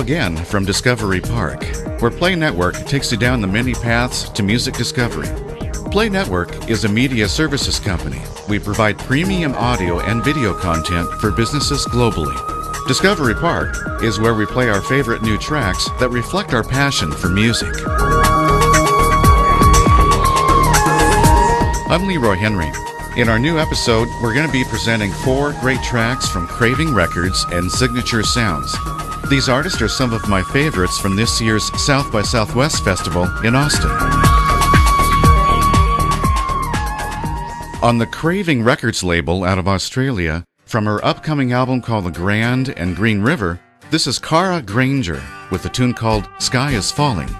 again from Discovery Park, where Play Network takes you down the many paths to music discovery. Play Network is a media services company. We provide premium audio and video content for businesses globally. Discovery Park is where we play our favorite new tracks that reflect our passion for music. I'm Leroy Henry. In our new episode, we're going to be presenting four great tracks from Craving Records and Signature Sounds. These artists are some of my favorites from this year's South by Southwest Festival in Austin. On the Craving Records label out of Australia, from her upcoming album called The Grand and Green River, this is Kara Grainger with a tune called Sky is Falling.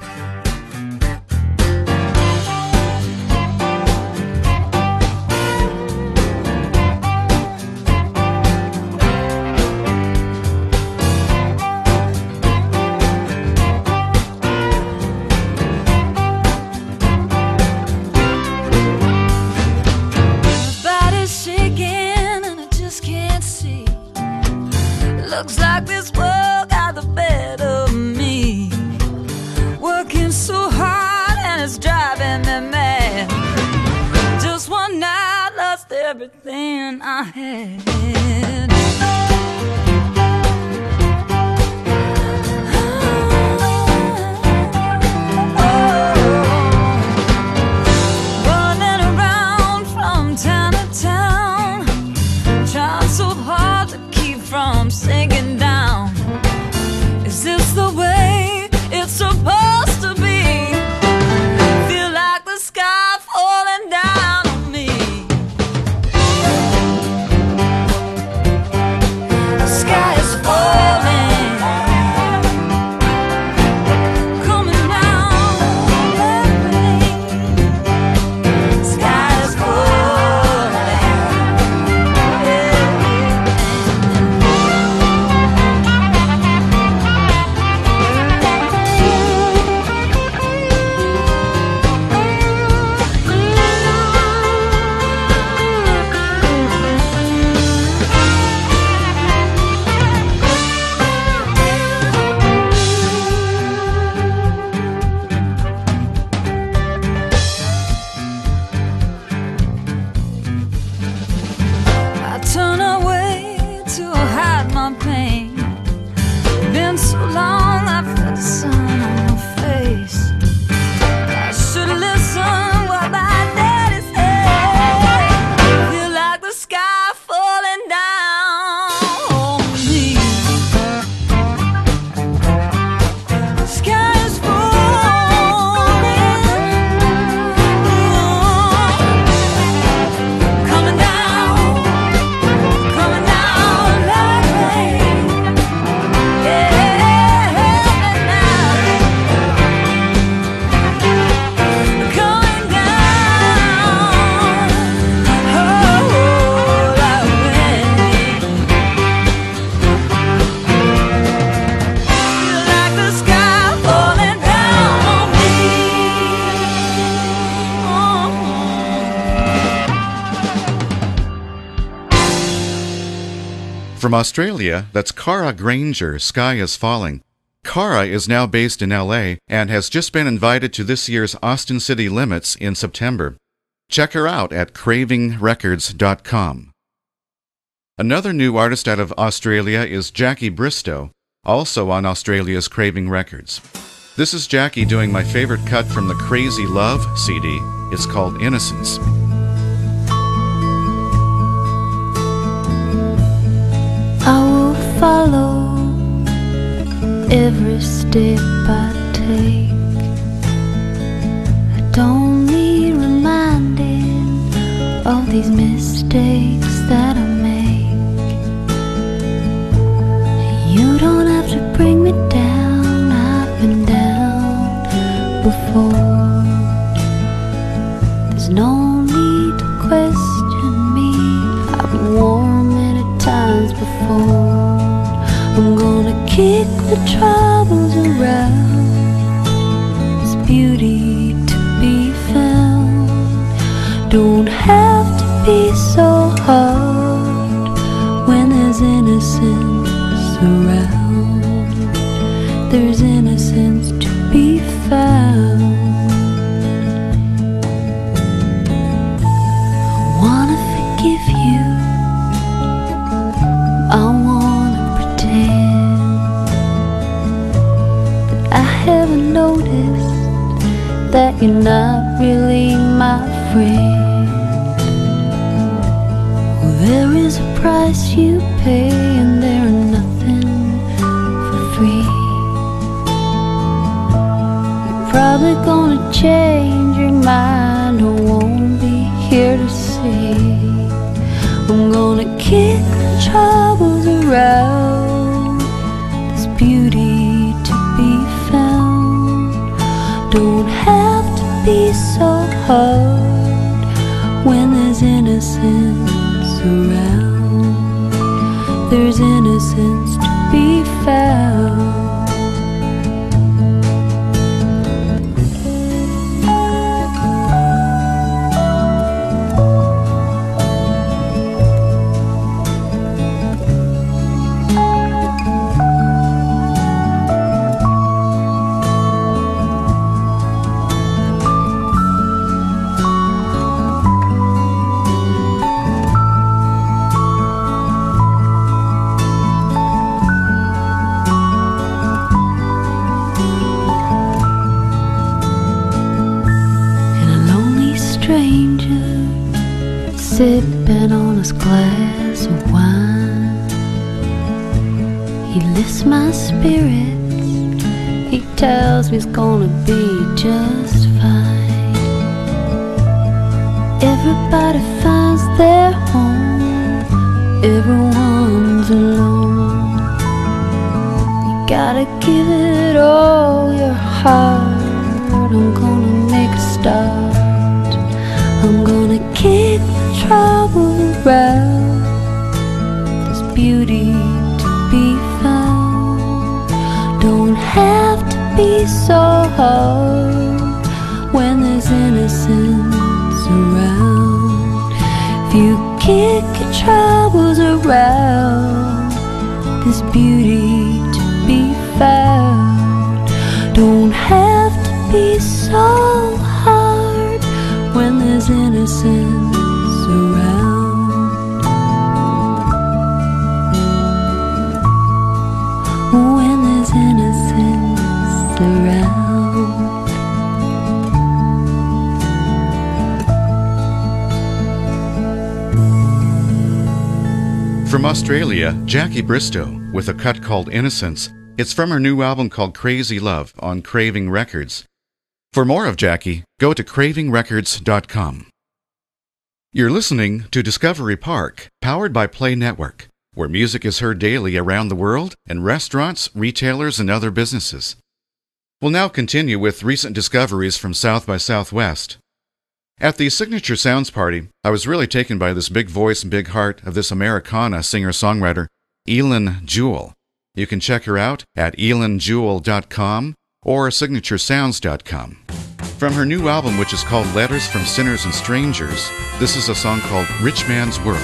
I had. From Australia, that's Kara Grainger, Sky is Falling. Kara is now based in LA and has just been invited to this year's Austin City Limits in September. Check her out at cravingrecords.com. Another new artist out of Australia is Jackie Bristow, also on Australia's Craving Records. This is Jackie doing my favorite cut from the Crazy Love CD. It's called Innocence. Every step I take. I don't need reminding of these mistakes that I I'm gonna kick the troubles around. There's beauty to be found. Don't have to be so hard when there's innocence stranger sipping on his glass of wine. He lifts my spirits. He tells me it's gonna be just fine. Everybody finds their home. Everyone's alone. You gotta give it all your heart. Around. There's beauty to be found. Don't have to be so hard when there's innocence around. If you kick your troubles around, there's beauty to be found. Don't have to be so hard when there's innocence From Australia, Jackie Bristow with a cut called Innocence. It's from her new album called Crazy Love on Craving Records. For more of Jackie, go to cravingrecords.com. You're listening to Discovery Park, powered by Play Network, where music is heard daily around the world in restaurants, retailers, and other businesses. We'll now continue with recent discoveries from South by Southwest. At the Signature Sounds Party, I was really taken by this big voice and big heart of this Americana singer songwriter, Eilen Jewell. You can check her out at eilenjewell.com or signaturesounds.com. From her new album, which is called Letters from Sinners and Strangers, this is a song called Rich Man's World.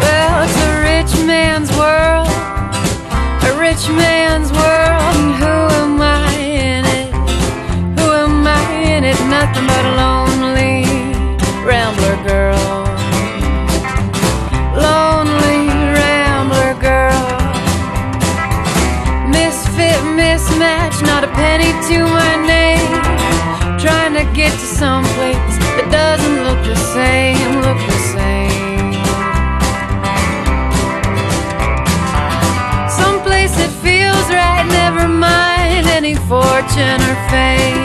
Well, it's a rich man's world, a rich man's mismatch, not a penny to my name. Trying to get to some place that doesn't look the same, look the same. Someplace that feels right, never mind any fortune or fame.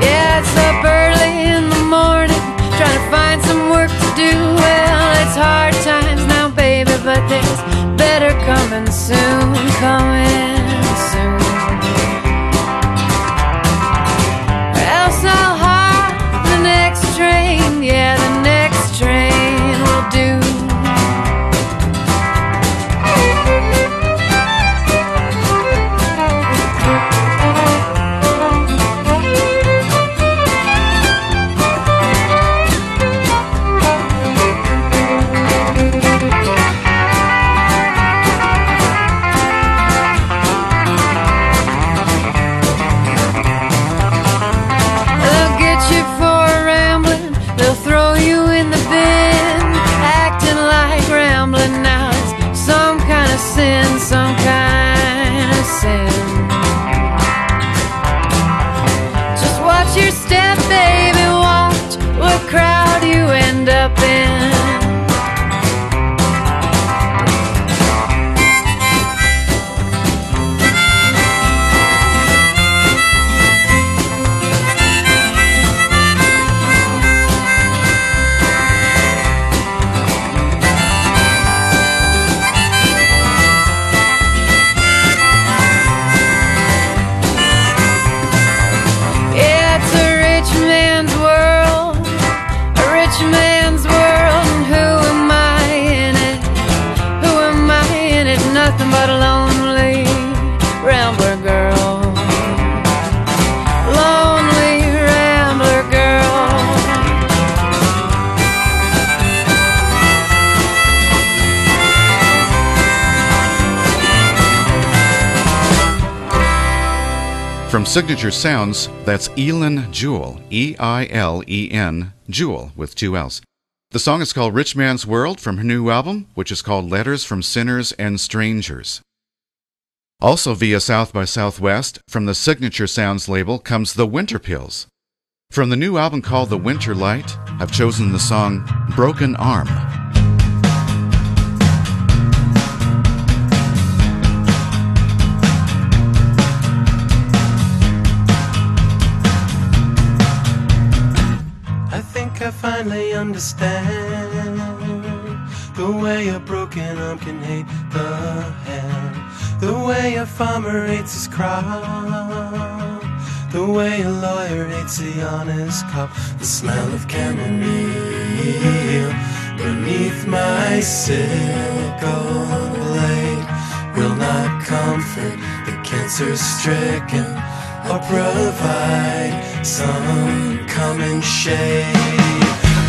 Yeah, it's up early in the morning, trying to find some work to do. Well, it's hard times coming soon, coming Signature Sounds, that's Eilen Jewell, E I L E N, Jewell with two L's. The song is called Rich Man's World from her new album, which is called Letters from Sinners and Strangers. Also via South by Southwest, from the Signature Sounds label, comes The Winterpills. From the new album called The Winter Light, I've chosen the song Broken Arm. I finally understand the way a broken arm can hate the hand, the way a farmer hates his crop, the way a lawyer hates the honest cop, the smell of chamomile beneath my sickle blade will not comfort the cancer stricken or provide some common shade.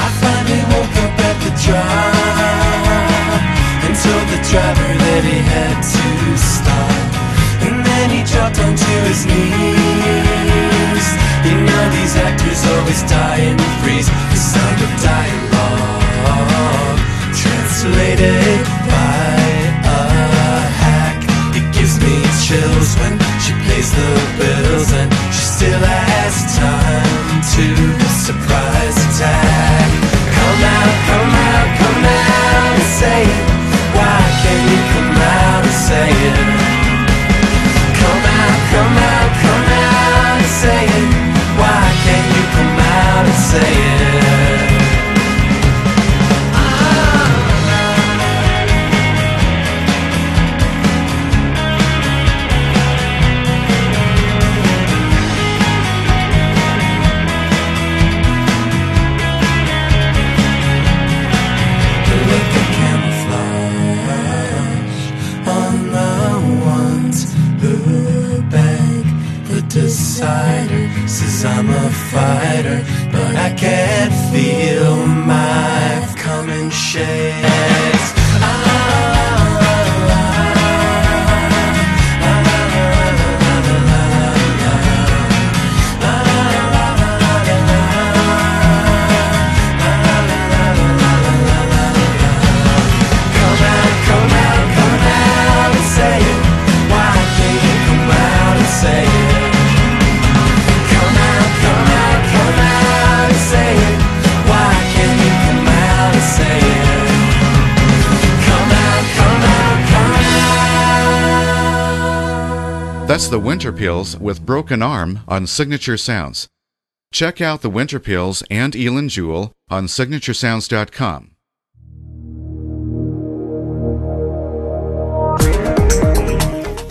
I finally woke up at the drop and told the driver that he had to stop. And then he dropped onto his knees. You know these actors always die and freeze. The sound of dialogue translated by a hack. It gives me chills when she pays the she still has time to That's the Winterpills with Broken Arm on Signature Sounds. Check out the Winterpills and Eilen Jewell on signaturesounds.com.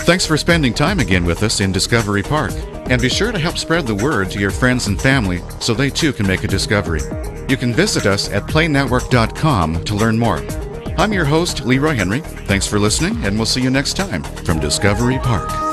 Thanks for spending time again with us in Discovery Park. And be sure to help spread the word to your friends and family so they too can make a discovery. You can visit us at playnetwork.com to learn more. I'm your host, Leroy Henry. Thanks for listening, and we'll see you next time from Discovery Park.